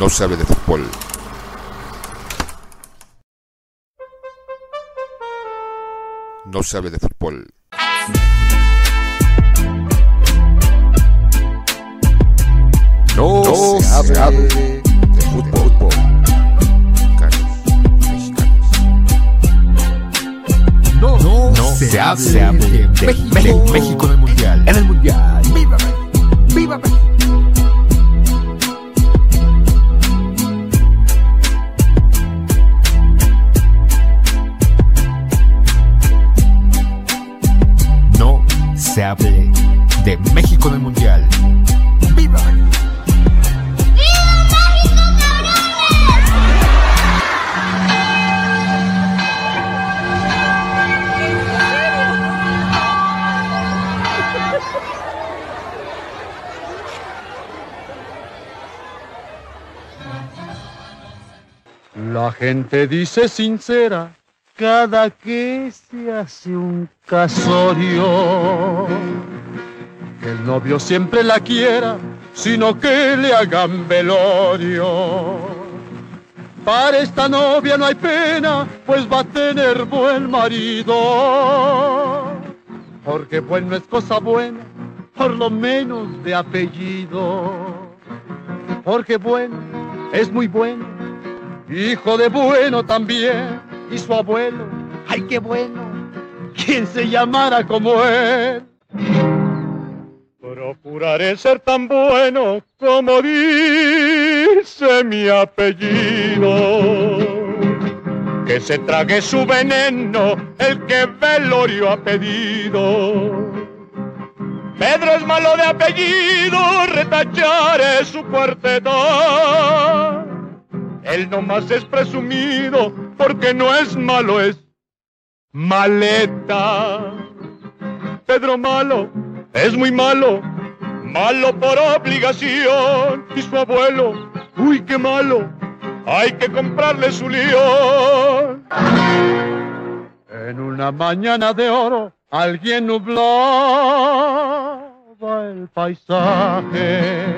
no sabe de fútbol. No sabe de fútbol. No, No se se hable hable de fútbol. No, no, se se, hable hable de, de México, México. México en el Mundial. En el Mundial. Se hable de México en el Mundial. ¡Viva! La gente dice sincera cada que se hace un casorio. Que el novio siempre la quiera, sino que le hagan velorio. Para esta novia no hay pena, pues va a tener buen marido. Porque bueno es cosa buena, por lo menos de apellido. Porque bueno es muy bueno Hijo de bueno también, y su abuelo, ay qué bueno, quien se llamara como él. Procuraré ser tan bueno como dice mi apellido. Que se trague su veneno el que velorio ha pedido. Pedro es malo de apellido, retacharé su cuarteta. Él nomás es presumido porque no es malo, es maleta. Pedro malo es muy malo, malo por obligación. Y su abuelo, uy, qué malo, hay que comprarle su león. En una mañana de oro, alguien nublaba el paisaje.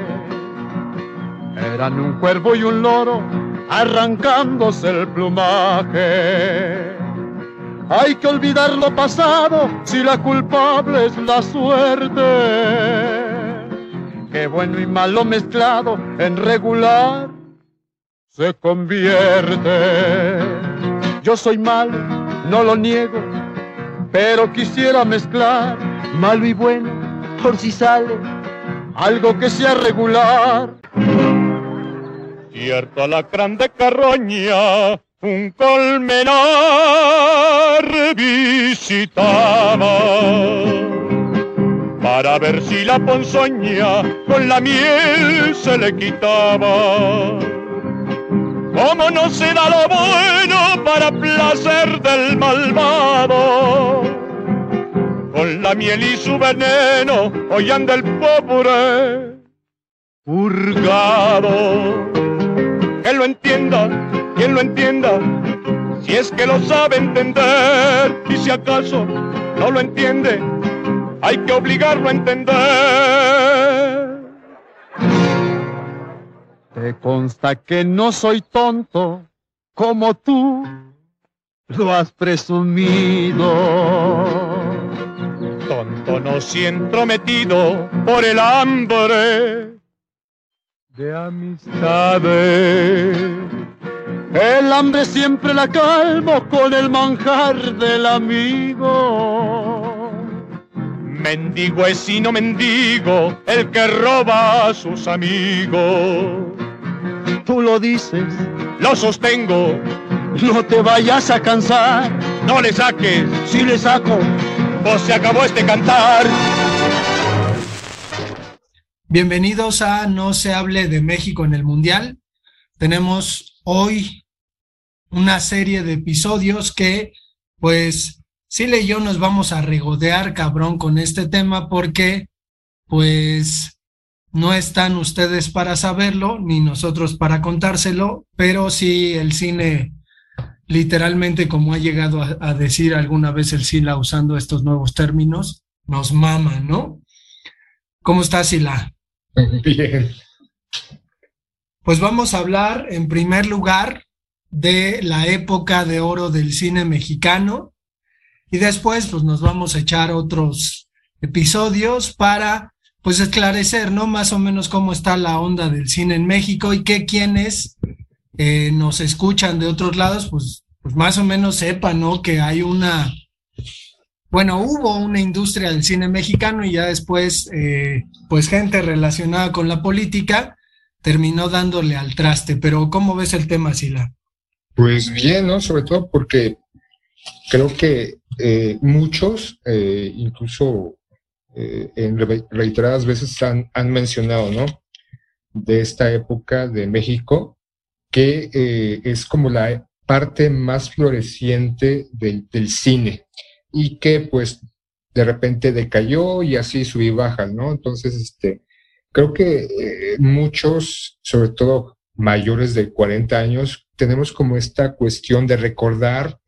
Eran un cuervo y un loro arrancándose el plumaje. Hay que olvidar lo pasado si la culpable es la suerte. Que bueno y malo mezclado en regular se convierte. Yo soy malo, no lo niego, pero quisiera mezclar malo y bueno por si sale algo que sea regular. Cierto alacrán de carroña, un colmenar visitaba para ver si la ponzoña con la miel se le quitaba. Como no se da lo bueno para placer del malvado, con la miel y su veneno hoy anda el pobre purgado. Que lo entienda, quien lo entienda, si es que lo sabe entender, y si acaso no lo entiende, hay que obligarlo a entender. Te consta que no soy tonto como tú lo has presumido. Tonto no si entrometido por el hambre de amistades. El hambre siempre la calmo con el manjar del amigo. Mendigo es y no mendigo el que roba a sus amigos. Tú lo dices, lo sostengo. No te vayas a cansar, no le saques, si le saco, pues se acabó este cantar. Bienvenidos a No se hable de México en el Mundial. Tenemos hoy una serie de episodios que, pues, Sile y yo nos vamos a regodear, cabrón, con este tema porque, pues, no están ustedes para saberlo, ni nosotros para contárselo, pero sí el cine, literalmente, como ha llegado a, decir alguna vez el Sila usando estos nuevos términos, nos mama, ¿no? ¿Cómo estás, Sila? Bien. pues vamos a hablar en primer lugar de la época de oro del cine mexicano y después pues nos vamos a echar otros episodios para pues esclarecer, ¿no? Más o menos cómo está la onda del cine en México y que quienes eh, nos escuchan de otros lados, pues, pues más o menos sepan, ¿no? Que hay una, bueno, hubo una industria del cine mexicano y ya después, eh, pues gente relacionada con la política terminó dándole al traste. Pero ¿cómo ves el tema, Sila? Pues bien, ¿no? Sobre todo porque creo que eh, muchos, incluso eh, en reiteradas veces han, han, mencionado, ¿no? De esta época de México, que eh, es como la parte más floreciente del, cine y que pues de repente decayó y así subí y baja, ¿no? Entonces, este, creo que eh, muchos, sobre todo mayores de 40 años, tenemos como esta cuestión de recordar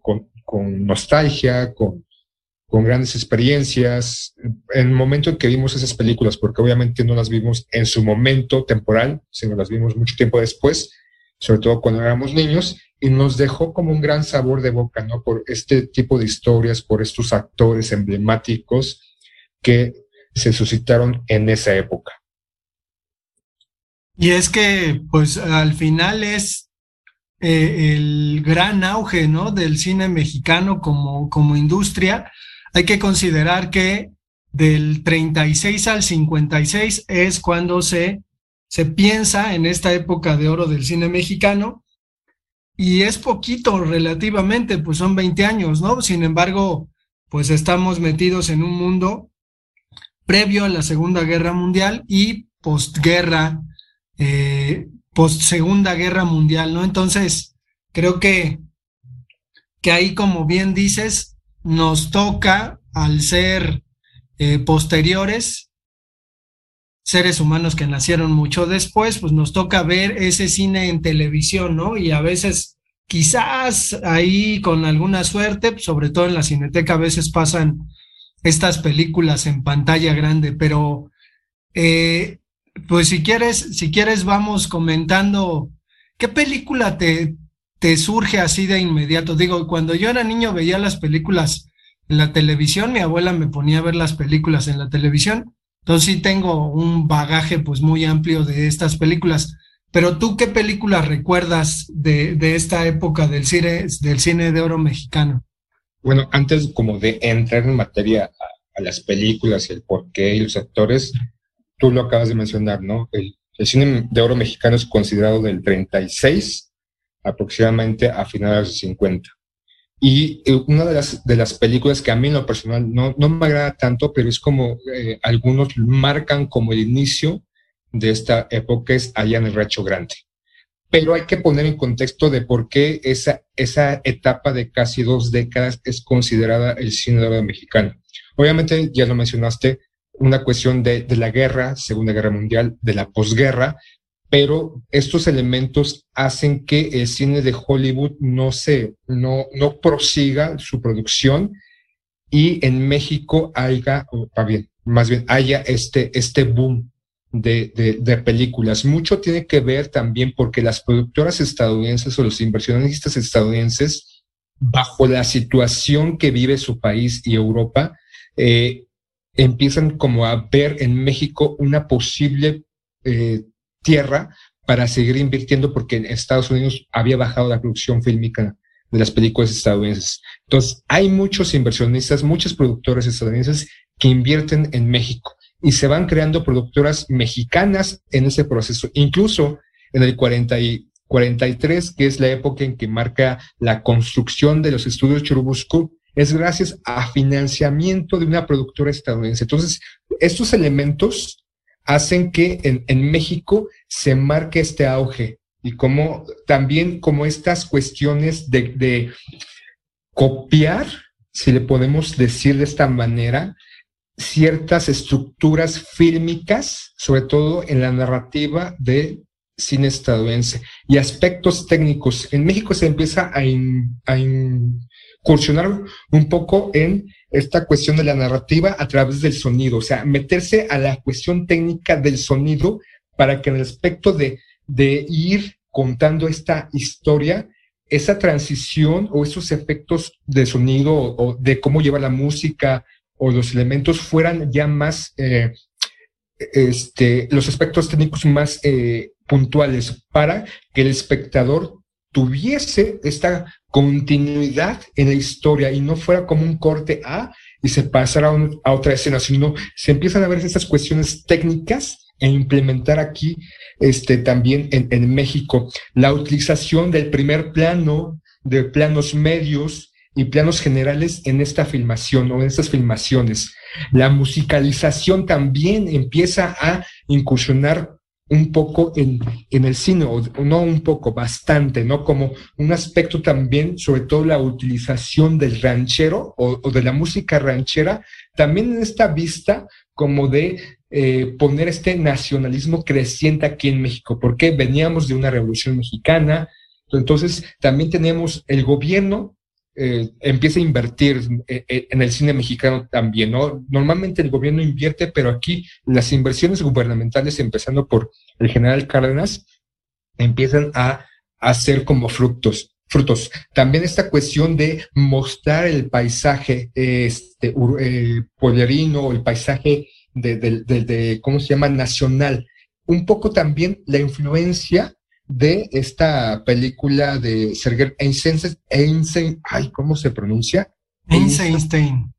con, con nostalgia, con, con grandes experiencias, en el momento en que vimos esas películas, porque obviamente no las vimos en su momento temporal, sino las vimos mucho tiempo después, sobre todo cuando éramos niños, y nos dejó como un gran sabor de boca, ¿no? Por este tipo de historias, por estos actores emblemáticos que se suscitaron en esa época. Y es que, pues, al final es eh, el gran auge, ¿no? Del cine mexicano como, como industria, hay que considerar que del 36 al 56 es cuando se, se piensa en esta época de oro del cine mexicano y es poquito relativamente, pues son 20 años, ¿no? Sin embargo, pues estamos metidos en un mundo previo a la Segunda Guerra Mundial y postguerra, eh, post Segunda Guerra Mundial, ¿no? Entonces, creo que, que ahí, como bien dices, nos toca, al ser eh, posteriores, seres humanos que nacieron mucho después, pues nos toca ver ese cine en televisión, ¿no? Y a veces, quizás ahí con alguna suerte, sobre todo en la cineteca, a veces pasan estas películas en pantalla grande, pero eh, pues si quieres, si quieres, vamos comentando qué película te, te surge así de inmediato. Digo, cuando yo era niño veía las películas en la televisión, mi abuela me ponía a ver las películas en la televisión, entonces sí tengo un bagaje pues muy amplio de estas películas. Pero tú, ¿qué películas recuerdas de, de esta época del cine, del cine de oro mexicano? Bueno, antes como de entrar en materia a, las películas y el porqué y los actores, tú lo acabas de mencionar, ¿no? El, el cine de oro mexicano es considerado del 36 aproximadamente a finales de 50. Y eh, una de las, de las películas que a mí en lo personal no, no me agrada tanto, pero es como eh, algunos marcan como el inicio de esta época es allá en el Racho Grande. Pero hay que poner en contexto de por qué esa, esa etapa de casi dos décadas es considerada el cine de oro mexicano. Obviamente, ya lo mencionaste, una cuestión de, de la guerra, Segunda Guerra Mundial, de la posguerra, pero estos elementos hacen que el cine de Hollywood no se, no, no prosiga su producción y en México haya, o más bien haya este, este boom de, de, de, películas. Mucho tiene que ver también porque las productoras estadounidenses o los inversionistas estadounidenses, bajo la situación que vive su país y Europa, eh, empiezan como a ver en México una posible eh, tierra para seguir invirtiendo porque en Estados Unidos había bajado la producción fílmica de las películas estadounidenses. Entonces, hay muchos inversionistas, muchos productores estadounidenses que invierten en México y se van creando productoras mexicanas en ese proceso. Incluso en el 40 y 43, que es la época en que marca la construcción de los estudios Churubusco, es gracias a financiamiento de una productora estadounidense. Entonces, estos elementos hacen que en, en México se marque este auge y como también como estas cuestiones de, de copiar, si le podemos decir de esta manera, ciertas estructuras fílmicas, sobre todo en la narrativa de cine estadounidense y aspectos técnicos. En México se empieza a, incursionar un poco en esta cuestión de la narrativa a través del sonido, o sea, meterse a la cuestión técnica del sonido para que en el aspecto de, de ir contando esta historia, esa transición o esos efectos de sonido o de cómo lleva la música o los elementos fueran ya más, eh, este, los aspectos técnicos más eh, puntuales para que el espectador tuviese esta continuidad en la historia y no fuera como un corte A y se pasara a, otra escena, sino se empiezan a ver estas cuestiones técnicas e implementar aquí este, también en México la utilización del primer plano, de planos medios y planos generales en esta filmación o en estas filmaciones. La musicalización también empieza a incursionar un poco en, en el cine, o no un poco, bastante, ¿no? Como un aspecto también, sobre todo la utilización del ranchero o, de la música ranchera, también en esta vista como de eh, poner este nacionalismo creciente aquí en México, porque veníamos de una revolución mexicana, entonces también tenemos el gobierno eh, empieza a invertir eh, eh, en el cine mexicano también, ¿no? Normalmente el gobierno invierte, pero aquí las inversiones gubernamentales, empezando por el general Cárdenas, empiezan a hacer como frutos. También esta cuestión de mostrar el paisaje este, polerino, el paisaje de, de, ¿cómo se llama?, nacional. Un poco también la influencia de esta película de Sergei Einstein, ay, ¿cómo se pronuncia? Einstein.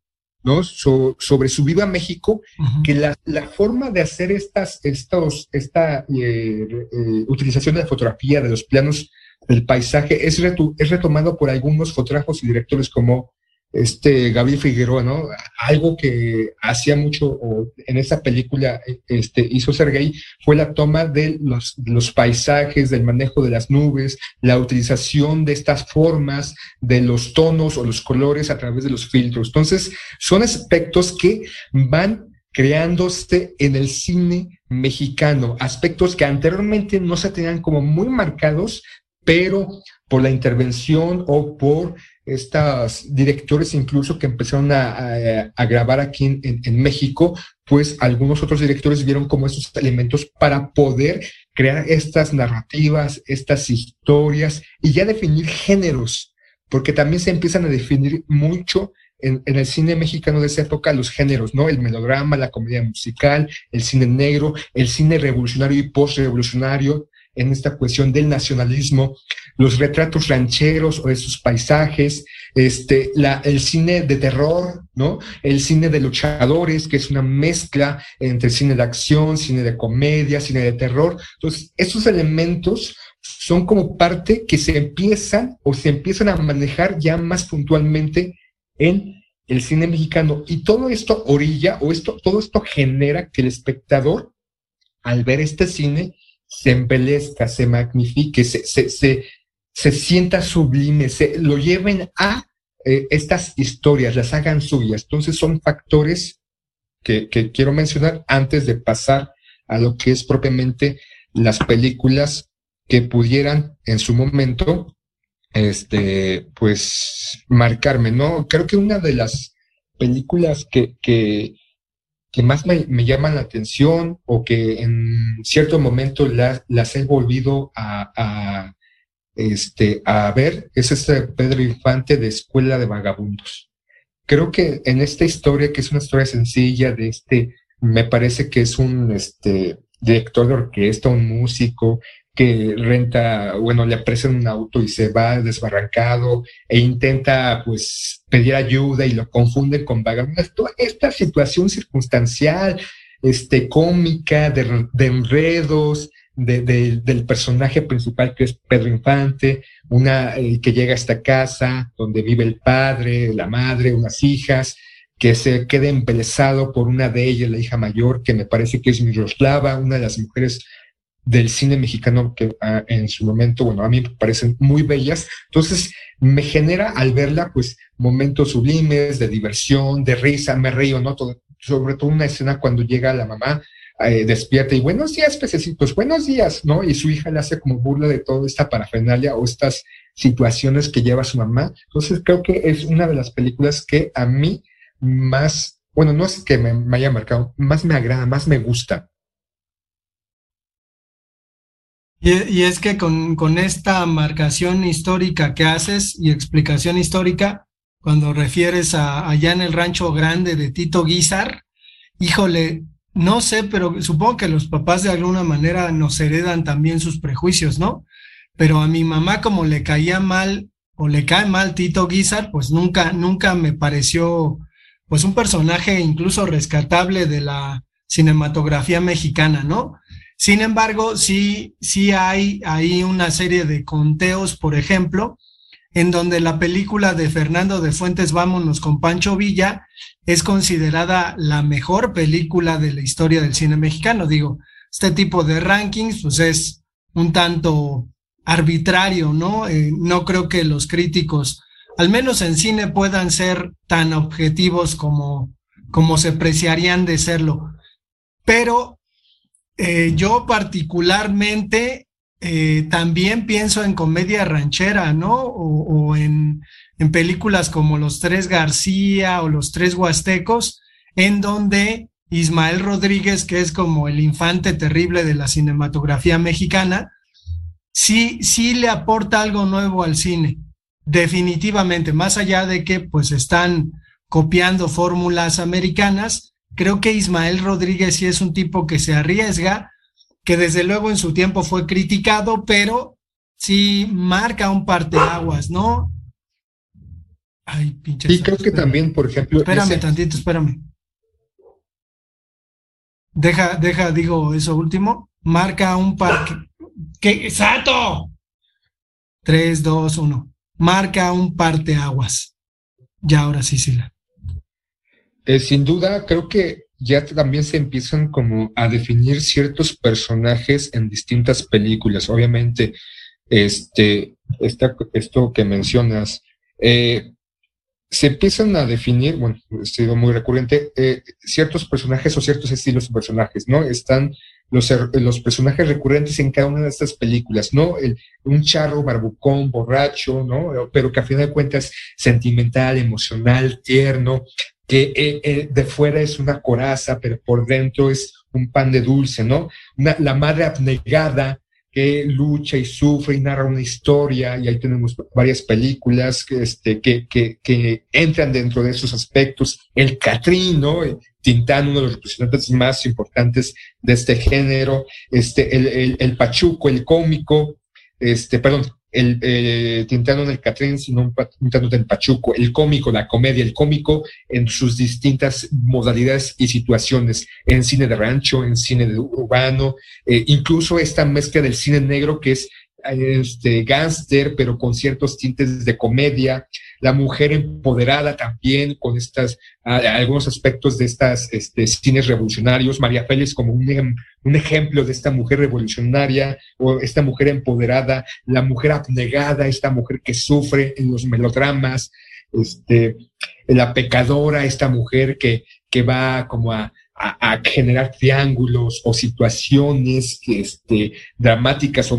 ¿no? sobre su Viva México, que la, la, forma de hacer estas, estos, esta eh, eh, utilización de la fotografía, de los planos del paisaje, es, es retomado por algunos fotógrafos y directores como este Gabriel Figueroa, ¿no? Algo que hacía mucho en esa película este, hizo Sergei fue la toma de los, los, paisajes, del manejo de las nubes, la utilización de estas formas, de los tonos o los colores a través de los filtros. Entonces, son aspectos que van creándose en el cine mexicano, aspectos que anteriormente no se tenían como muy marcados, pero por la intervención o por estos directores incluso que empezaron a, grabar aquí en, México, pues algunos otros directores vieron como esos elementos para poder crear estas narrativas, estas historias y ya definir géneros, porque también se empiezan a definir mucho en, en, el cine mexicano de esa época los géneros, ¿no? El melodrama, la comedia musical, el cine negro, el cine revolucionario y post-revolucionario, en esta cuestión del nacionalismo, los retratos rancheros o de sus paisajes, este, el cine de terror, ¿no? El cine de luchadores, que es una mezcla entre cine de acción, cine de comedia, cine de terror. Entonces, esos elementos son como parte que se empiezan o se empiezan a manejar ya más puntualmente en el cine mexicano. Y todo esto orilla o esto, todo esto genera que el espectador, al ver este cine, se embelezca, se magnifique, se, se, se, sienta sublime, se lo lleven a eh, estas historias, las hagan suyas. Entonces son factores que, que quiero mencionar antes de pasar a lo que es propiamente las películas que pudieran en su momento, este, pues, marcarme, ¿no? Creo que una de las películas que, que, que más me, llaman la atención o que en cierto momento las he volvido a, este, a ver es este Pedro Infante de Escuela de Vagabundos. Creo que en esta historia, que es una historia sencilla de este, me parece que es un este, director de orquesta, un músico, que renta, bueno, le apresan un auto y se va desbarrancado e intenta pues pedir ayuda y lo confunde con vagabundos. Toda esta situación circunstancial, este, cómica, de, enredos, del personaje principal que es Pedro Infante, una eh, que llega a esta casa donde vive el padre, la madre, unas hijas, que se queda embelesado por una de ellas, la hija mayor, que me parece que es Miroslava, una de las mujeres del cine mexicano que ah, en su momento, bueno, a mí me parecen muy bellas. Entonces, me genera al verla, pues, momentos sublimes de diversión, de risa, me río, ¿no? sobre todo una escena cuando llega la mamá, eh, despierta y buenos días, pececitos, buenos días, ¿no? Y su hija le hace como burla de toda esta parafernalia o estas situaciones que lleva su mamá. Entonces, creo que es una de las películas que a mí más, bueno, no es que me, me haya marcado, más me agrada, más me gusta Y, es que con, con, esta marcación histórica que haces y explicación histórica, cuando refieres a allá en el rancho grande de Tito Guizar, híjole, no sé, pero supongo que los papás de alguna manera nos heredan también sus prejuicios, ¿no? Pero a mi mamá como le caía mal o le cae mal Tito Guizar, pues nunca, nunca me pareció pues un personaje incluso rescatable de la cinematografía mexicana, ¿no? Sin embargo, sí, sí hay ahí una serie de conteos, por ejemplo, en donde la película de Fernando de Fuentes Vámonos con Pancho Villa es considerada la mejor película de la historia del cine mexicano. Digo, este tipo de rankings, pues es un tanto arbitrario, ¿no? Eh, no creo que los críticos, al menos en cine, puedan ser tan objetivos como, como se preciarían de serlo. Pero eh, yo particularmente eh, también pienso en comedia ranchera, ¿no? O, en, en, películas como Los Tres García o Los Tres Huastecos, en donde Ismael Rodríguez, que es como el infante terrible de la cinematografía mexicana, sí, sí le aporta algo nuevo al cine, definitivamente, más allá de que pues están copiando fórmulas americanas, creo que Ismael Rodríguez sí es un tipo que se arriesga que desde luego en su tiempo fue criticado, pero sí marca un parteaguas, ¿no? Ay, pinche. Y creo que también, por ejemplo. Espérame tantito, espérame. Deja, deja, digo eso último. Marca un parque. ¿Qué? ¡Exacto! Tres, dos, uno. Marca un parteaguas. Ya ahora sí, Sila. Eh, sin duda, creo que ya también se empiezan como a definir ciertos personajes en distintas películas. Obviamente, este, esto que mencionas, eh, se empiezan a definir, bueno, ha sido muy recurrente, eh, ciertos personajes o ciertos estilos de personajes, ¿no? Están los, los personajes recurrentes en cada una de estas películas, ¿no? El, un charro, barbucón, borracho, ¿no? Pero que a final de cuentas sentimental, emocional, tierno, que eh, eh, de fuera es una coraza, pero por dentro es un pan de dulce, ¿no? la madre abnegada que lucha y sufre y narra una historia, y ahí tenemos varias películas que, este, que, que, que entran dentro de esos aspectos. El Catrín, ¿no? Tintán, uno de los representantes más importantes de este género, este, el, el, el Pachuco, el cómico, este, perdón, el eh, Tintano del Catrín, sino Tintano del Pachuco, el cómico, la comedia, el cómico en sus distintas modalidades y situaciones, en cine de rancho, en cine de urbano, eh, incluso esta mezcla del cine negro que es este gángster, pero con ciertos tintes de comedia, la mujer empoderada también, con estas, algunos aspectos de estas este, cines revolucionarios, María Félix como un, un, ejemplo de esta mujer revolucionaria, o esta mujer empoderada, la mujer abnegada, esta mujer que sufre en los melodramas, este, la pecadora, esta mujer que, que va como a, a, generar triángulos o situaciones este, dramáticas o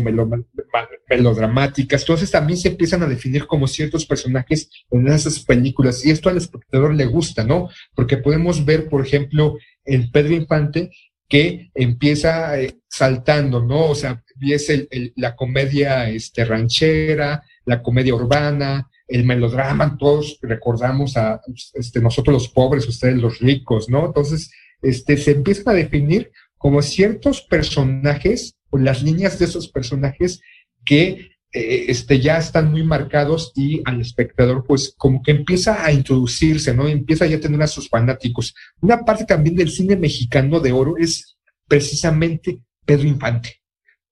melodramáticas. Entonces también se empiezan a definir como ciertos personajes en esas películas y esto al espectador le gusta, ¿no? Porque podemos ver, por ejemplo, en Pedro Infante que empieza eh, saltando, ¿no? O sea, viese la comedia este, ranchera, la comedia urbana, el melodrama, todos recordamos a este, nosotros los pobres, ustedes los ricos, ¿no? Entonces, este, se empiezan a definir como ciertos personajes o las líneas de esos personajes que eh, este, ya están muy marcados y al espectador pues como que empieza a introducirse, ¿no? Empieza ya a tener a sus fanáticos. Una parte también del cine mexicano de oro es precisamente Pedro Infante.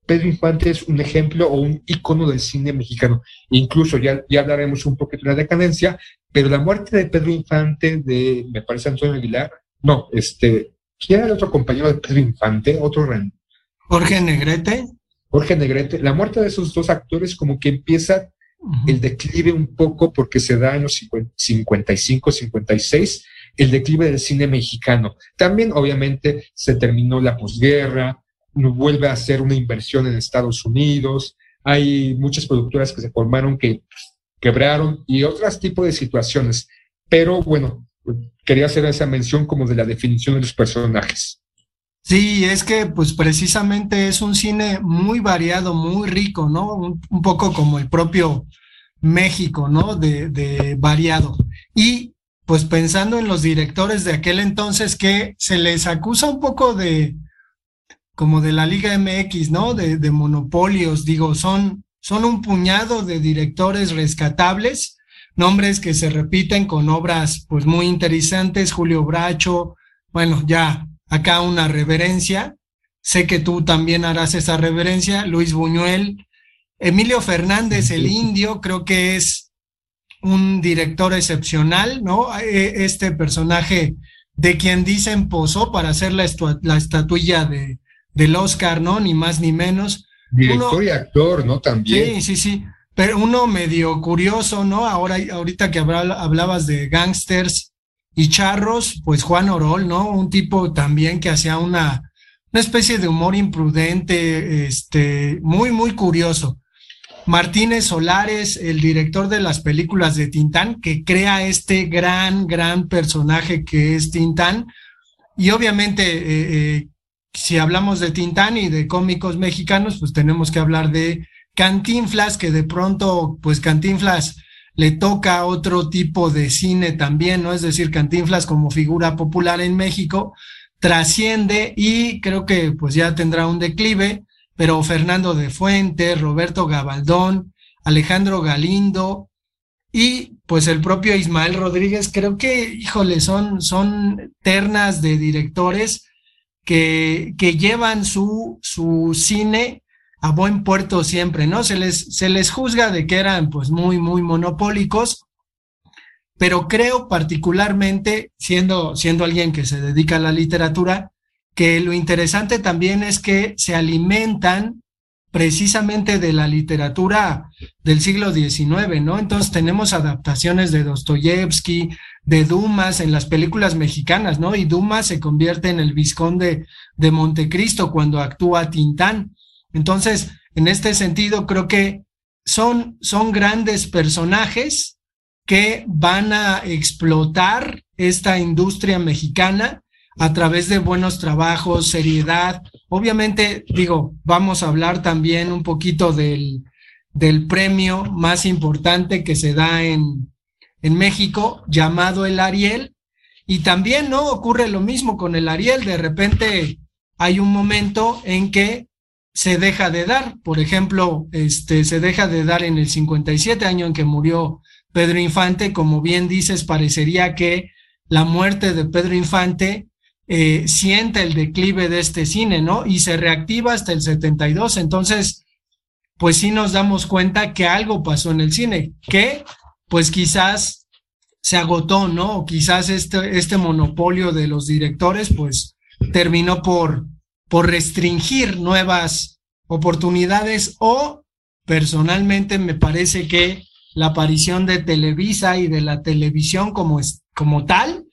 Pedro Infante es un ejemplo o un icono del cine mexicano. Incluso ya, ya hablaremos un poquito de la decadencia, pero la muerte de Pedro Infante, de, me parece Antonio Aguilar, no, este, ¿quién era el otro compañero de Pedro Infante? Otro Jorge Negrete. Jorge Negrete. La muerte de esos dos actores como que empieza el declive un poco porque se da en los 55, 56, el declive del cine mexicano. También, obviamente, se terminó la posguerra, vuelve a hacer una inversión en Estados Unidos, hay muchas productoras que se formaron que quebraron y otros tipos de situaciones. Pero bueno, quería hacer esa mención como de la definición de los personajes. Sí, es que pues precisamente es un cine muy variado, muy rico, ¿no? Un, poco como el propio México, ¿no? De, de, variado. Y pues pensando en los directores de aquel entonces que se les acusa un poco de, como de la Liga MX, ¿no? De, de monopolios, digo, son, son un puñado de directores rescatables, nombres que se repiten con obras pues muy interesantes, Julio Bracho, bueno, ya acá una reverencia. Sé que tú también harás esa reverencia. Luis Buñuel, Emilio Fernández, el indio, creo que es un director excepcional, ¿no? E, este personaje de quien dicen posó para hacer la, la estatuilla de, del Oscar, ¿no? Ni más ni menos. Director uno, y actor, ¿no? También. Sí, sí, sí. Pero uno medio curioso, ¿no? Ahora, ahorita que hablabas de gangsters, y Charros, pues Juan Orol, ¿no? Un tipo también que hacía una, una especie de humor imprudente, este, muy, muy curioso. Martínez Solares, el director de las películas de Tintán, que crea este gran, gran personaje que es Tintán. Y obviamente, eh, eh, si hablamos de Tintán y de cómicos mexicanos, pues tenemos que hablar de Cantinflas, que de pronto, pues Cantinflas le toca otro tipo de cine también, ¿no? Es decir, Cantinflas como figura popular en México trasciende y creo que pues ya tendrá un declive, pero Fernando de Fuentes, Roberto Gabaldón, Alejandro Galindo y pues el propio Ismael Rodríguez, creo que, híjole, son, son ternas de directores que, que llevan su, su cine a buen puerto siempre, ¿no? Se les, se les juzga de que eran pues muy, muy monopólicos, pero creo particularmente, siendo, siendo alguien que se dedica a la literatura, que lo interesante también es que se alimentan precisamente de la literatura del siglo XIX, ¿no? Entonces tenemos adaptaciones de Dostoyevsky, de Dumas en las películas mexicanas, ¿no? Y Dumas se convierte en el vizconde de Montecristo cuando actúa Tintán. Entonces, en este sentido, creo que son, son grandes personajes que van a explotar esta industria mexicana a través de buenos trabajos, seriedad. Obviamente, digo, vamos a hablar también un poquito del, del premio más importante que se da en, en México, llamado el Ariel. Y también, ¿no? Ocurre lo mismo con el Ariel. De repente hay un momento en que se deja de dar. Por ejemplo, este, se deja de dar en el 57 año en que murió Pedro Infante. Como bien dices, parecería que la muerte de Pedro Infante eh, siente el declive de este cine, ¿no? Y se reactiva hasta el 72. Entonces, pues sí nos damos cuenta que algo pasó en el cine, que pues quizás se agotó, ¿no? O quizás este, este monopolio de los directores, pues terminó por, por restringir nuevas oportunidades o personalmente me parece que la aparición de Televisa y de la televisión como, es, como tal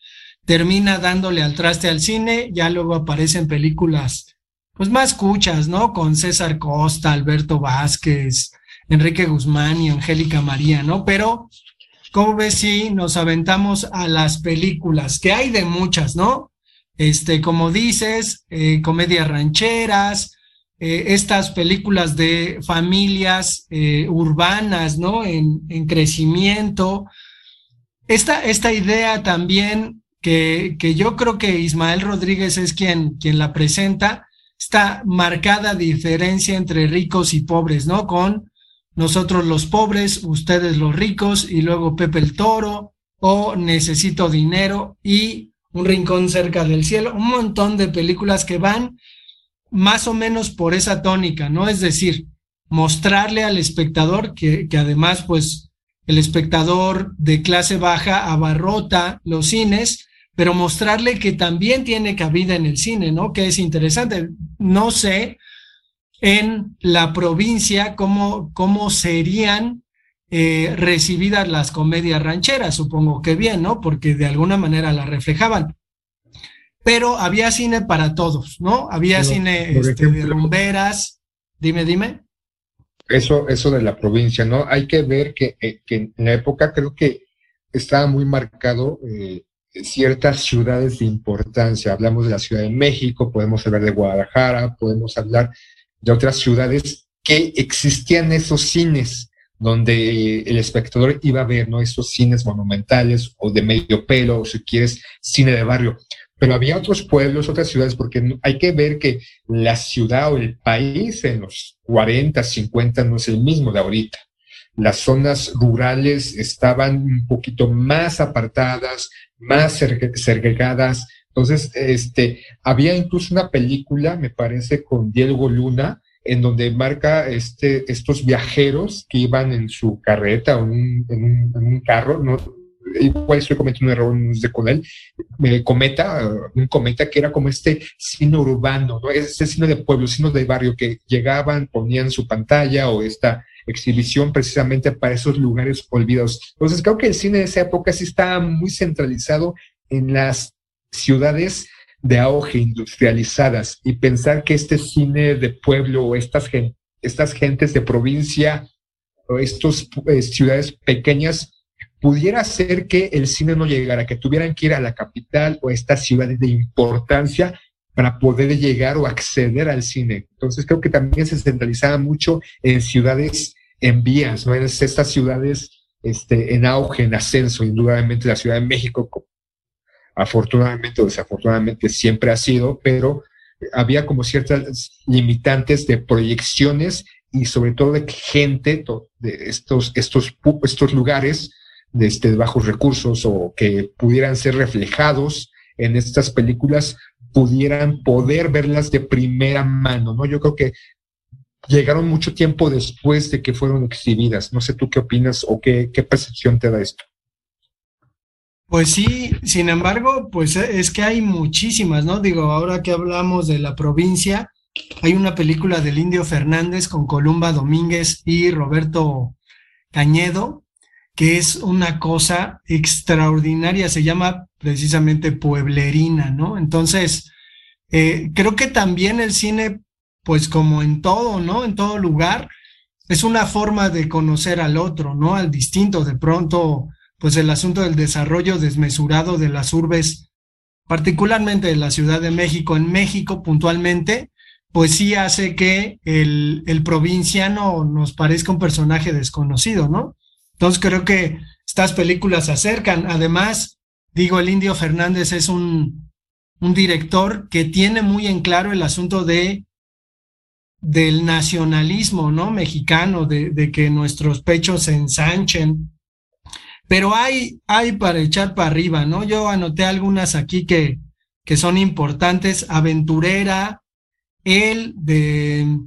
termina dándole al traste al cine, ya luego aparecen películas pues más cuchas, ¿no? Con César Costa, Alberto Vázquez, Enrique Guzmán y Angélica María, ¿no? Pero, ¿cómo ves si nos aventamos a las películas? Que hay de muchas, ¿no? Este, como dices, eh, comedias rancheras, eh, estas películas de familias eh, urbanas, ¿no? En, en crecimiento. Esta, esta idea también que, que, yo creo que Ismael Rodríguez es quien, quien la presenta, esta marcada diferencia entre ricos y pobres, ¿no? Con nosotros los pobres, ustedes los ricos y luego Pepe el Toro o Necesito Dinero y un rincón cerca del cielo, un montón de películas que van más o menos por esa tónica, ¿no? Es decir, mostrarle al espectador que, que además, pues, el espectador de clase baja abarrota los cines, pero mostrarle que también tiene cabida en el cine, ¿no? Que es interesante. No sé en la provincia cómo, cómo serían eh, recibidas las comedias rancheras, supongo que bien, ¿no? Porque de alguna manera la reflejaban. Pero había cine para todos, ¿no? Había cine este, de rumberas. Dime, dime. Eso, eso de la provincia, ¿no? Hay que ver que, eh, que en la época creo que estaba muy marcado eh, ciertas ciudades de importancia. Hablamos de la Ciudad de México, podemos hablar de Guadalajara, podemos hablar de otras ciudades que existían esos cines donde el espectador iba a ver, ¿no? Esos cines monumentales o de medio pelo, o si quieres, cine de barrio. Pero había otros pueblos, otras ciudades, porque hay que ver que la ciudad o el país en los 40, 50 no es el mismo de ahorita. Las zonas rurales estaban un poquito más apartadas, más segregadas. Entonces, este, había incluso una película, me parece, con Diego Luna, en donde marca este, estos viajeros que iban en su carreta o en un, carro, no, igual estoy cometiendo un error de con él, me cometa, un cometa que era como este cine urbano, ¿no? este cine de pueblo, cine de barrio que llegaban, ponían su pantalla o esta exhibición precisamente para esos lugares olvidados. Entonces creo que el cine de esa época sí estaba muy centralizado en las ciudades de auge industrializadas y pensar que este cine de pueblo o estas, estas gentes de provincia o estas eh, ciudades pequeñas pudiera ser que el cine no llegara, que tuvieran que ir a la capital o a estas ciudades de importancia para poder llegar o acceder al cine. Entonces creo que también se centralizaba mucho en ciudades en vías, ¿no? En estas ciudades este, en auge, en ascenso, indudablemente la Ciudad de México afortunadamente o desafortunadamente siempre ha sido, pero había como ciertas limitantes de proyecciones y sobre todo de gente de estos, estos, estos lugares de, este, bajos recursos o que pudieran ser reflejados en estas películas pudieran poder verlas de primera mano, ¿no? Yo creo que llegaron mucho tiempo después de que fueron exhibidas. No sé tú qué opinas o qué, qué percepción te da esto. Pues sí, sin embargo, pues e, es que hay muchísimas, ¿no? Digo, ahora que hablamos de la provincia, hay una película del Indio Fernández con Columba Domínguez y Roberto Cañedo, que es una cosa extraordinaria, se llama precisamente Pueblerina, ¿no? Entonces, eh, creo que también el cine, pues como en todo, ¿no? En todo lugar, es una forma de conocer al otro, ¿no? Al distinto, de pronto pues el asunto del desarrollo desmesurado de las urbes, particularmente de la Ciudad de México, en México puntualmente, pues sí hace que el, el provinciano nos parezca un personaje desconocido, ¿no? Entonces creo que estas películas se acercan. Además, digo, el Indio Fernández es un, un director que tiene muy en claro el asunto de del nacionalismo, ¿no? Mexicano, de, de que nuestros pechos se ensanchen, pero hay, hay para echar para arriba, ¿no? Yo anoté algunas aquí que, que son importantes. Aventurera, el de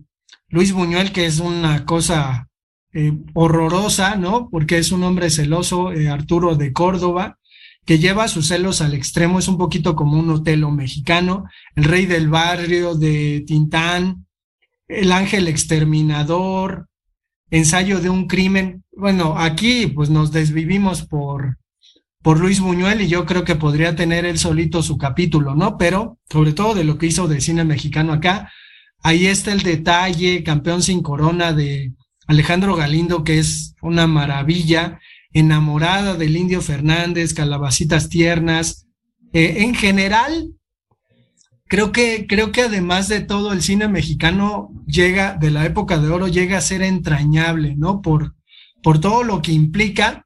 Luis Buñuel, que es una cosa eh, horrorosa, ¿no? Porque es un hombre celoso, eh, Arturo de Córdoba, que lleva sus celos al extremo, es un poquito como un Otelo mexicano, el rey del barrio de Tintán, el ángel exterminador, ensayo de un crimen. Bueno, aquí pues nos desvivimos por, por Luis Buñuel y yo creo que podría tener él solito su capítulo, ¿no? Pero sobre todo de lo que hizo de cine mexicano acá, ahí está el detalle, campeón sin corona de Alejandro Galindo, que es una maravilla, enamorada del Indio Fernández, calabacitas tiernas. Eh, en general, creo que, creo que además de todo, el cine mexicano llega, de la época de oro, llega a ser entrañable, ¿no? Por, por todo lo que implica.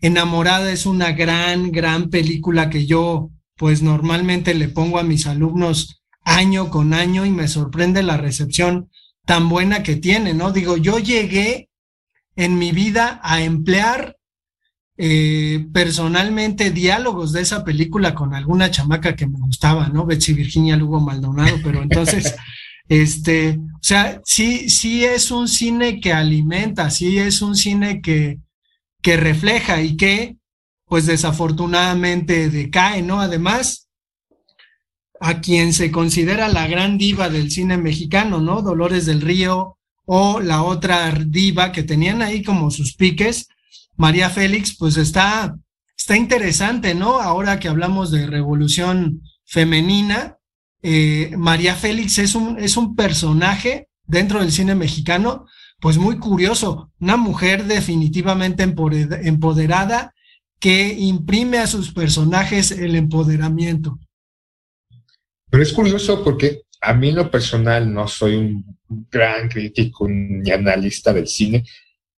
Enamorada es una gran, gran película que yo, pues normalmente le pongo a mis alumnos año con año y me sorprende la recepción tan buena que tiene, ¿no? Digo, yo llegué en mi vida a emplear eh, personalmente diálogos de esa película con alguna chamaca que me gustaba, ¿no? Betsy Virginia Lugo Maldonado, pero entonces, este, o sea, sí, sí es un cine que alimenta, sí es un cine que, que refleja y que, pues desafortunadamente decae, ¿no? Además, a quien se considera la gran diva del cine mexicano, ¿no? Dolores del Río o la otra diva que tenían ahí como sus piques, María Félix, pues está, está interesante, ¿no? Ahora que hablamos de revolución femenina, eh, María Félix es un, es un personaje dentro del cine mexicano, pues muy curioso, una mujer definitivamente empoderada que imprime a sus personajes el empoderamiento. Pero es curioso porque a mí en lo personal no soy un gran crítico ni analista del cine.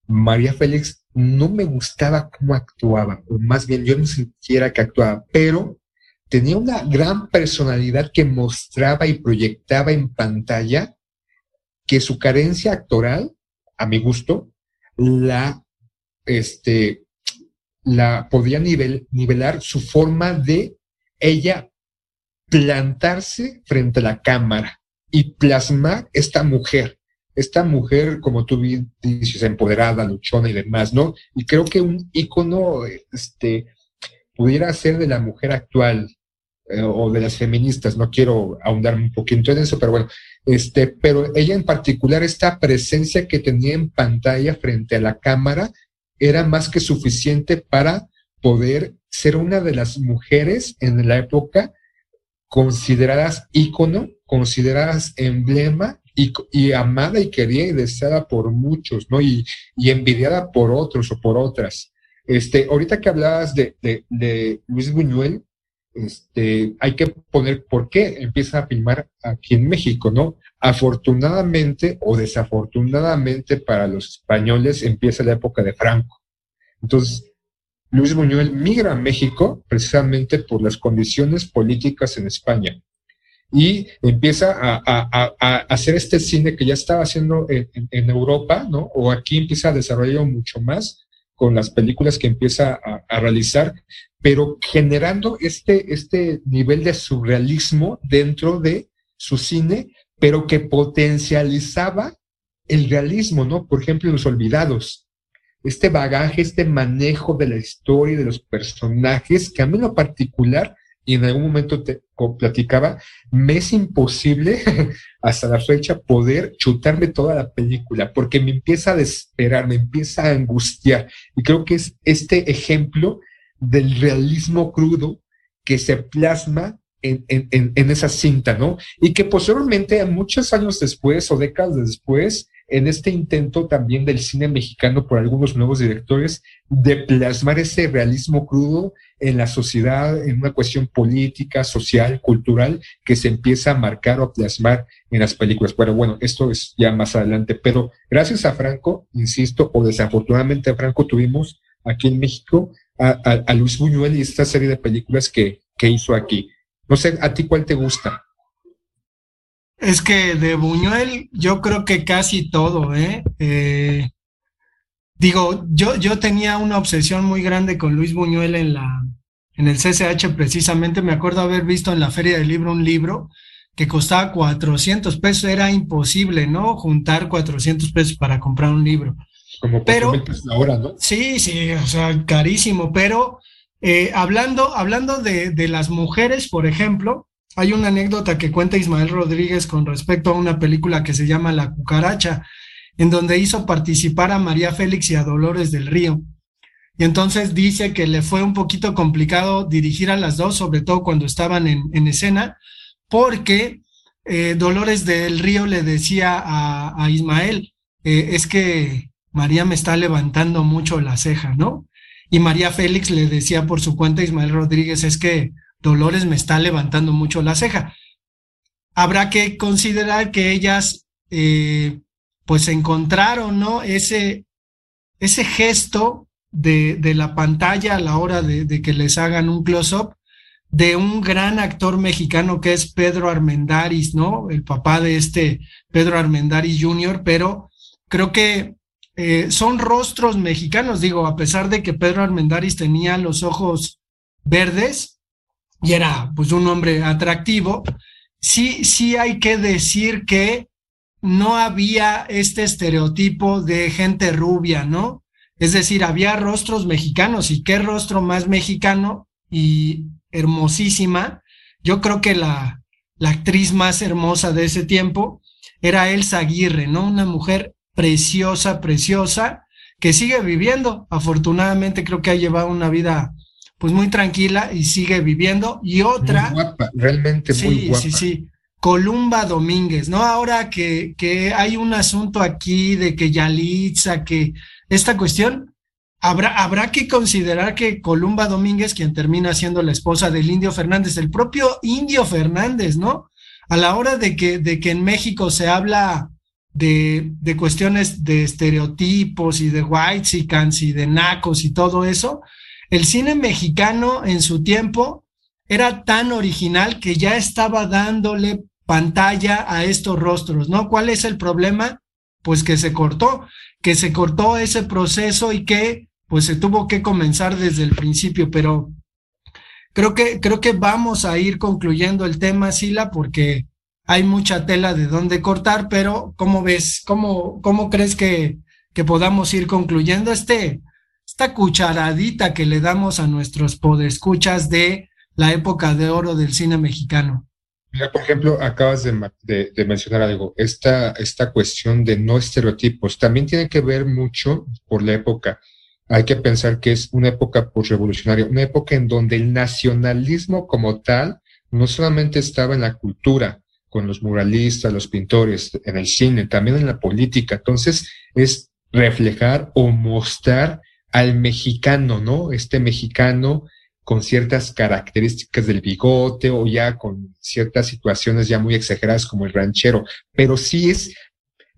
María Félix no me gustaba cómo actuaba, o más bien yo no sintiera que actuaba, pero tenía una gran personalidad que mostraba y proyectaba en pantalla que su carencia actoral, a mi gusto, la, este, la podía nivel, nivelar su forma de ella plantarse frente a la cámara y plasmar esta mujer, esta mujer, como tú dices, empoderada, luchona y demás, ¿no? Y creo que un icono, este, pudiera ser de la mujer actual, eh, o de las feministas, no quiero ahondar un poquito en eso, pero bueno, este, pero ella en particular, esta presencia que tenía en pantalla frente a la cámara era más que suficiente para poder ser una de las mujeres en la época consideradas ícono, consideradas emblema y, y, amada y querida y deseada por muchos, ¿no? Y, y, envidiada por otros o por otras. Este, ahorita que hablabas de, de, de Luis Buñuel, este, hay que poner por qué empieza a filmar aquí en México, ¿no? Afortunadamente o desafortunadamente para los españoles empieza la época de Franco. Entonces, Luis Buñuel migra a México precisamente por las condiciones políticas en España y empieza a, hacer este cine que ya estaba haciendo en, en, Europa, ¿no? O aquí empieza a desarrollar mucho más con las películas que empieza a, realizar, pero generando este, este nivel de surrealismo dentro de su cine, pero que potencializaba el realismo, ¿no? Por ejemplo, Los Olvidados. Este bagaje, este manejo de la historia y de los personajes, que a mí en lo particular y en algún momento te platicaba, me es imposible hasta la fecha poder chutarme toda la película porque me empieza a desesperar, me empieza a angustiar. Y creo que es este ejemplo del realismo crudo que se plasma en, en, en, esa cinta, ¿no? Y que posteriormente, muchos años después o décadas después, en este intento también del cine mexicano por algunos nuevos directores de plasmar ese realismo crudo en la sociedad, en una cuestión política, social, cultural, que se empieza a marcar o a plasmar en las películas. Pero bueno, esto es ya más adelante. Pero gracias a Franco, insisto, o desafortunadamente a Franco, tuvimos aquí en México a, Luis Buñuel y esta serie de películas que, que hizo aquí. No sé, ¿a ti cuál te gusta? Es que de Buñuel yo creo que casi todo, ¿eh? ¿eh? digo, yo, yo tenía una obsesión muy grande con Luis Buñuel en la en el CCH precisamente, me acuerdo haber visto en la feria del libro un libro que costaba 400 pesos, era imposible, ¿no? Juntar 400 pesos para comprar un libro. Como pero ahora, ¿no? Sí, sí, o sea, carísimo, pero eh, hablando, hablando de, de las mujeres, por ejemplo, hay una anécdota que cuenta Ismael Rodríguez con respecto a una película que se llama La cucaracha, en donde hizo participar a María Félix y a Dolores del Río. Y entonces dice que le fue un poquito complicado dirigir a las dos, sobre todo cuando estaban en, escena, porque eh, Dolores del Río le decía a, Ismael, eh, es que María me está levantando mucho la ceja, ¿no? Y María Félix le decía por su cuenta a Ismael Rodríguez, es que Dolores me está levantando mucho la ceja. Habrá que considerar que ellas eh, pues encontraron, ¿no? Ese, ese gesto de, de, la pantalla a la hora de, que les hagan un close-up de un gran actor mexicano que es Pedro Armendaris, ¿no? El papá de este Pedro Armendaris Jr., pero creo que eh, son rostros mexicanos, digo, a pesar de que Pedro Armendaris tenía los ojos verdes, y era pues un hombre atractivo, sí, sí hay que decir que no había este estereotipo de gente rubia, ¿no? Es decir, había rostros mexicanos y qué rostro más mexicano y hermosísima. Yo creo que la, la actriz más hermosa de ese tiempo era Elsa Aguirre, ¿no? Una mujer preciosa, preciosa, que sigue viviendo. Afortunadamente creo que ha llevado una vida pues muy tranquila y sigue viviendo. Y otra. Muy guapa, realmente muy guapa. Sí, sí, sí. Columba Domínguez, ¿no? Ahora que, que hay un asunto aquí de que Yalitza, que esta cuestión, habrá, habrá que considerar que Columba Domínguez, quien termina siendo la esposa del Indio Fernández, el propio Indio Fernández, ¿no? A la hora de que, de que en México se habla de, de cuestiones de estereotipos y de whites y de nacos y todo eso, el cine mexicano en su tiempo era tan original que ya estaba dándole pantalla a estos rostros, ¿no? ¿Cuál es el problema? Pues que se cortó, que se cortó ese proceso y que pues se tuvo que comenzar desde el principio, pero creo que creo que vamos a ir concluyendo el tema Sila porque hay mucha tela de dónde cortar, pero ¿cómo ves? ¿Cómo cómo crees que que podamos ir concluyendo este esta cucharadita que le damos a nuestros podescuchas de la época de oro del cine mexicano? Mira, por ejemplo, acabas de, mencionar algo, esta, esta cuestión de no estereotipos también tiene que ver mucho por la época. Hay que pensar que es una época revolucionaria, una época en donde el nacionalismo como tal no solamente estaba en la cultura, con los muralistas, los pintores, en el cine, también en la política. Entonces, es reflejar o mostrar al mexicano, ¿no? Este mexicano con ciertas características del bigote o ya con ciertas situaciones ya muy exageradas como el ranchero, pero sí es,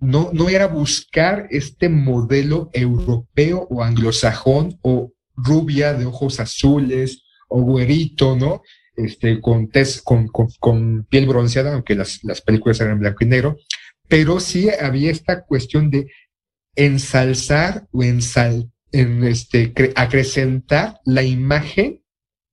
no, no era buscar este modelo europeo o anglosajón o rubia de ojos azules o güerito, ¿no? Este, con, con, piel bronceada, aunque las, las películas eran blanco y negro, pero sí había esta cuestión de ensalzar o ensal, en este, acrecentar la imagen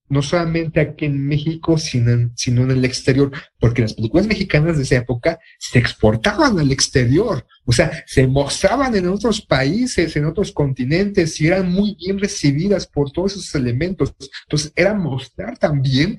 no solamente aquí en México, sino en, sino en el exterior, porque las películas mexicanas de esa época se exportaban al exterior, o sea, se mostraban en otros países, en otros continentes, y eran muy bien recibidas por todos esos elementos. Entonces, era mostrar también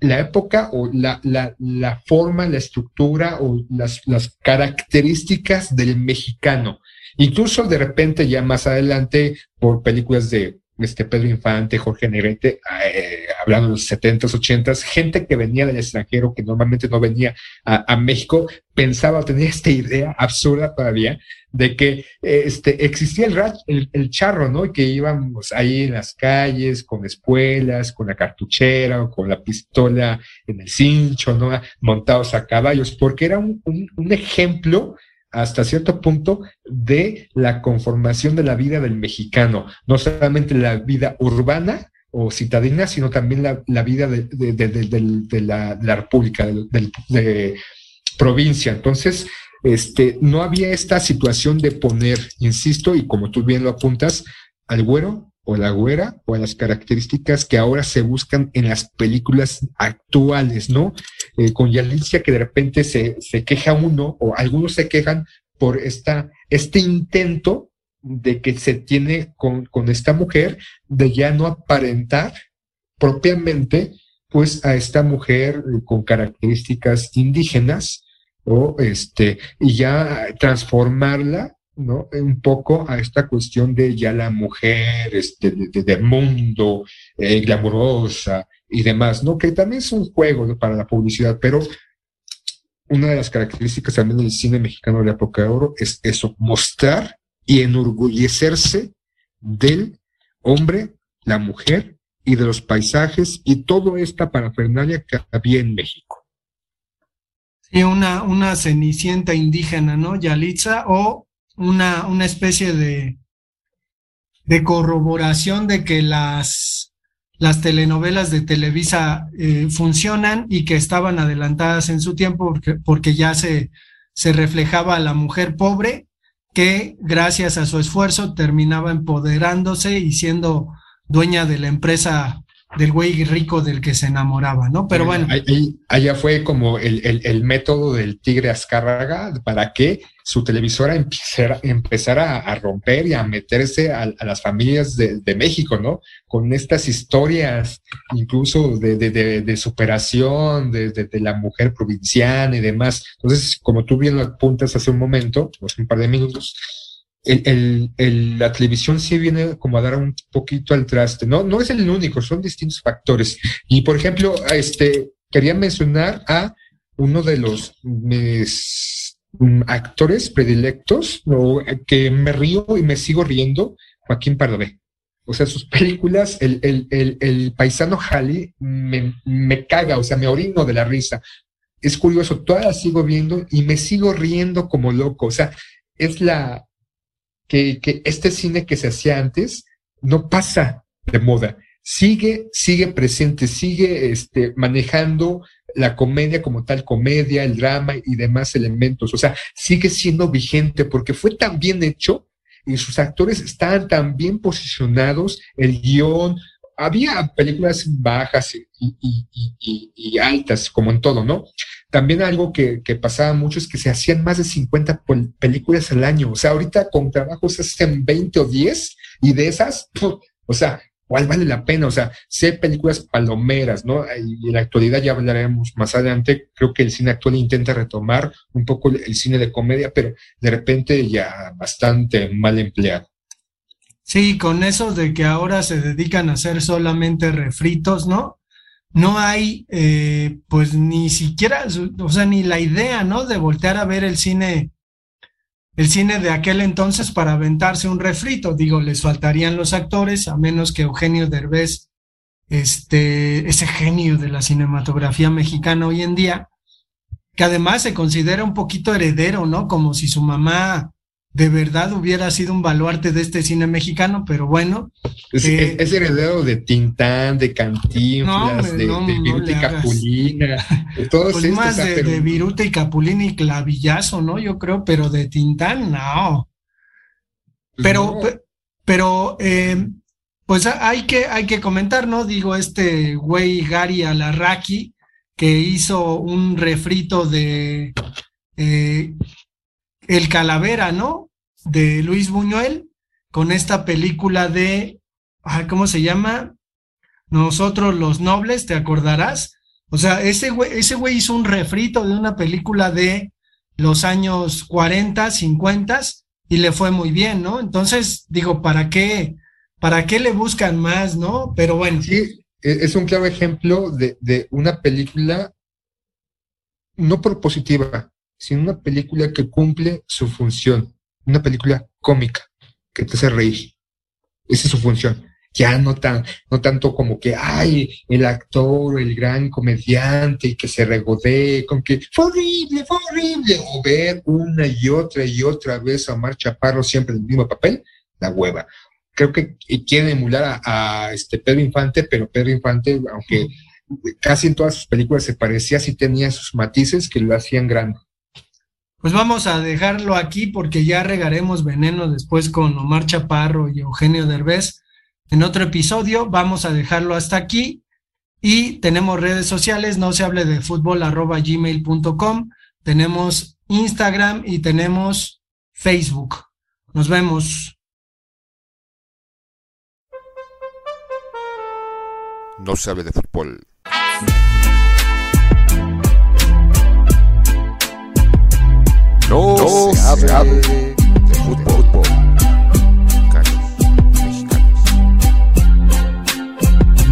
la época o la, la, la forma, la estructura o las, las características del mexicano. Incluso de repente ya más adelante por películas de este Pedro Infante, Jorge Negrete, eh, hablando de los 70s, 80s, gente que venía del extranjero, que normalmente no venía a, México, pensaba, tenía esta idea absurda todavía, de que este, existía el, el, charro, ¿no? Y que íbamos ahí en las calles con espuelas, con la cartuchera o con la pistola en el cincho, ¿no? Montados a caballos, porque era un, un ejemplo hasta cierto punto de la conformación de la vida del mexicano, no solamente la vida urbana o citadina, sino también la, vida de, la, república, de, provincia. Entonces, este, no había esta situación de poner, insisto, y como tú bien lo apuntas, al güero o la güera o a las características que ahora se buscan en las películas actuales, ¿no? Eh, con Yalicia que de repente se, se queja uno o algunos se quejan por esta, este intento de que se tiene con, con esta mujer de ya no aparentar propiamente pues a esta mujer con características indígenas o este y ya transformarla ¿no? Un poco a esta cuestión de ya la mujer, este, de, mundo, eh, glamurosa y demás, ¿no? Que también es un juego para la publicidad, pero una de las características también del cine mexicano de la época de oro es eso, mostrar y enorgullecerse del hombre, la mujer y de los paisajes y toda esta parafernalia que había en México. Sí, una, una cenicienta indígena, ¿no? Yalitza, o una, una especie de, de corroboración de que las, las telenovelas de Televisa eh, funcionan y que estaban adelantadas en su tiempo porque, porque ya se, se reflejaba a la mujer pobre que gracias a su esfuerzo terminaba empoderándose y siendo dueña de la empresa del güey rico del que se enamoraba, ¿no? Pero bueno. allá fue como el, el, método del tigre Azcárraga para que su televisora empezara, a, romper y a meterse a, las familias de, México, ¿no? Con estas historias incluso de, de, de superación de, la mujer provinciana y demás. Entonces, como tú bien lo apuntas hace un momento, pues un par de minutos, el, la televisión sí viene como a dar un poquito al traste. No, no es el único, son distintos factores. Y por ejemplo, este, quería mencionar a uno de los actores predilectos, que me río y me sigo riendo, Joaquín Pardavé. O sea, sus películas, el, el, el, el paisano Jali me, me caga, o sea, me orino de la risa. Es curioso, todas las sigo viendo y me sigo riendo como loco. O sea, es la que, que este cine que se hacía antes no pasa de moda. Sigue, sigue presente, sigue este, manejando la comedia como tal, comedia, el drama y demás elementos. O sea, sigue siendo vigente porque fue tan bien hecho y sus actores estaban tan bien posicionados, el guion, había películas bajas y, altas, como en todo, ¿no? También algo que, pasaba mucho es que se hacían más de 50 películas al año. O sea, ahorita con trabajos se hacen 20 o 10 y de esas, o sea, ¿cuál vale la pena? O sea, sé películas palomeras, ¿no? Y en la actualidad ya hablaremos más adelante. Creo que el cine actual intenta retomar un poco el cine de comedia, pero de repente ya bastante mal empleado. Sí, con eso de que ahora se dedican a hacer solamente refritos, ¿no? No hay, eh, pues ni siquiera, o sea, ni la idea, ¿no? De voltear a ver el cine, el cine de aquel entonces para aventarse un refrito. Digo, les faltarían los actores, a menos que Eugenio Derbez, este, ese genio de la cinematografía mexicana hoy en día, que además se considera un poquito heredero, ¿no? Como si su mamá de verdad hubiera sido un baluarte de este cine mexicano, pero bueno. Es, eh, es heredero de Tintán, de Cantinflas, no, de, no, de, Viruta y Capulina, de todos pues estos, más de, pero, de, Viruta y Capulina y Clavillazo, ¿no? Yo creo, pero de Tintán, no. Pero, pero, eh, pues hay que, hay que comentar, ¿no? Digo, este güey Gary Alarraqui, que hizo un refrito de eh, El Calavera, ¿no? De Luis Buñuel, con esta película de, ¿cómo se llama? Nosotros los nobles, ¿te acordarás? O sea, ese güey, ese güey hizo un refrito de una película de los años 40, 50 y le fue muy bien, ¿no? Entonces, digo, ¿para qué? ¿Para qué le buscan más, no? Pero bueno. Sí, es un claro ejemplo de, de una película no propositiva, sino una película que cumple su función, una película cómica, que te hace reír. Esa es su función. Ya no tan, no tanto como que, ay, el actor, el gran comediante, y que se regodee con que fue horrible, fue horrible, o ver una y otra y otra vez a Omar Chaparro siempre en el mismo papel, la hueva. Creo que quieren emular a, a este Pedro Infante, pero Pedro Infante, aunque casi en todas sus películas se parecía, sí tenía sus matices que lo hacían grande. Pues vamos a dejarlo aquí porque ya regaremos veneno después con Omar Chaparro y Eugenio Derbez en otro episodio. Vamos a dejarlo hasta aquí y tenemos redes sociales, no se hable de fútbol arroba gmail.com, tenemos Instagram y tenemos Facebook. Nos vemos. No se hable de fútbol. No, se, hable se hable de fútbol. fútbol.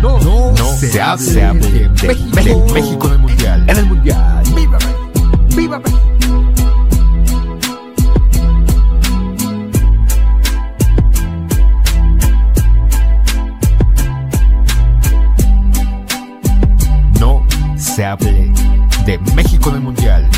No, no, se, se, hable, de, México, de México en el Mundial. En el Mundial. ¡Viva México! ¡Viva México! No se hable de México en el Mundial.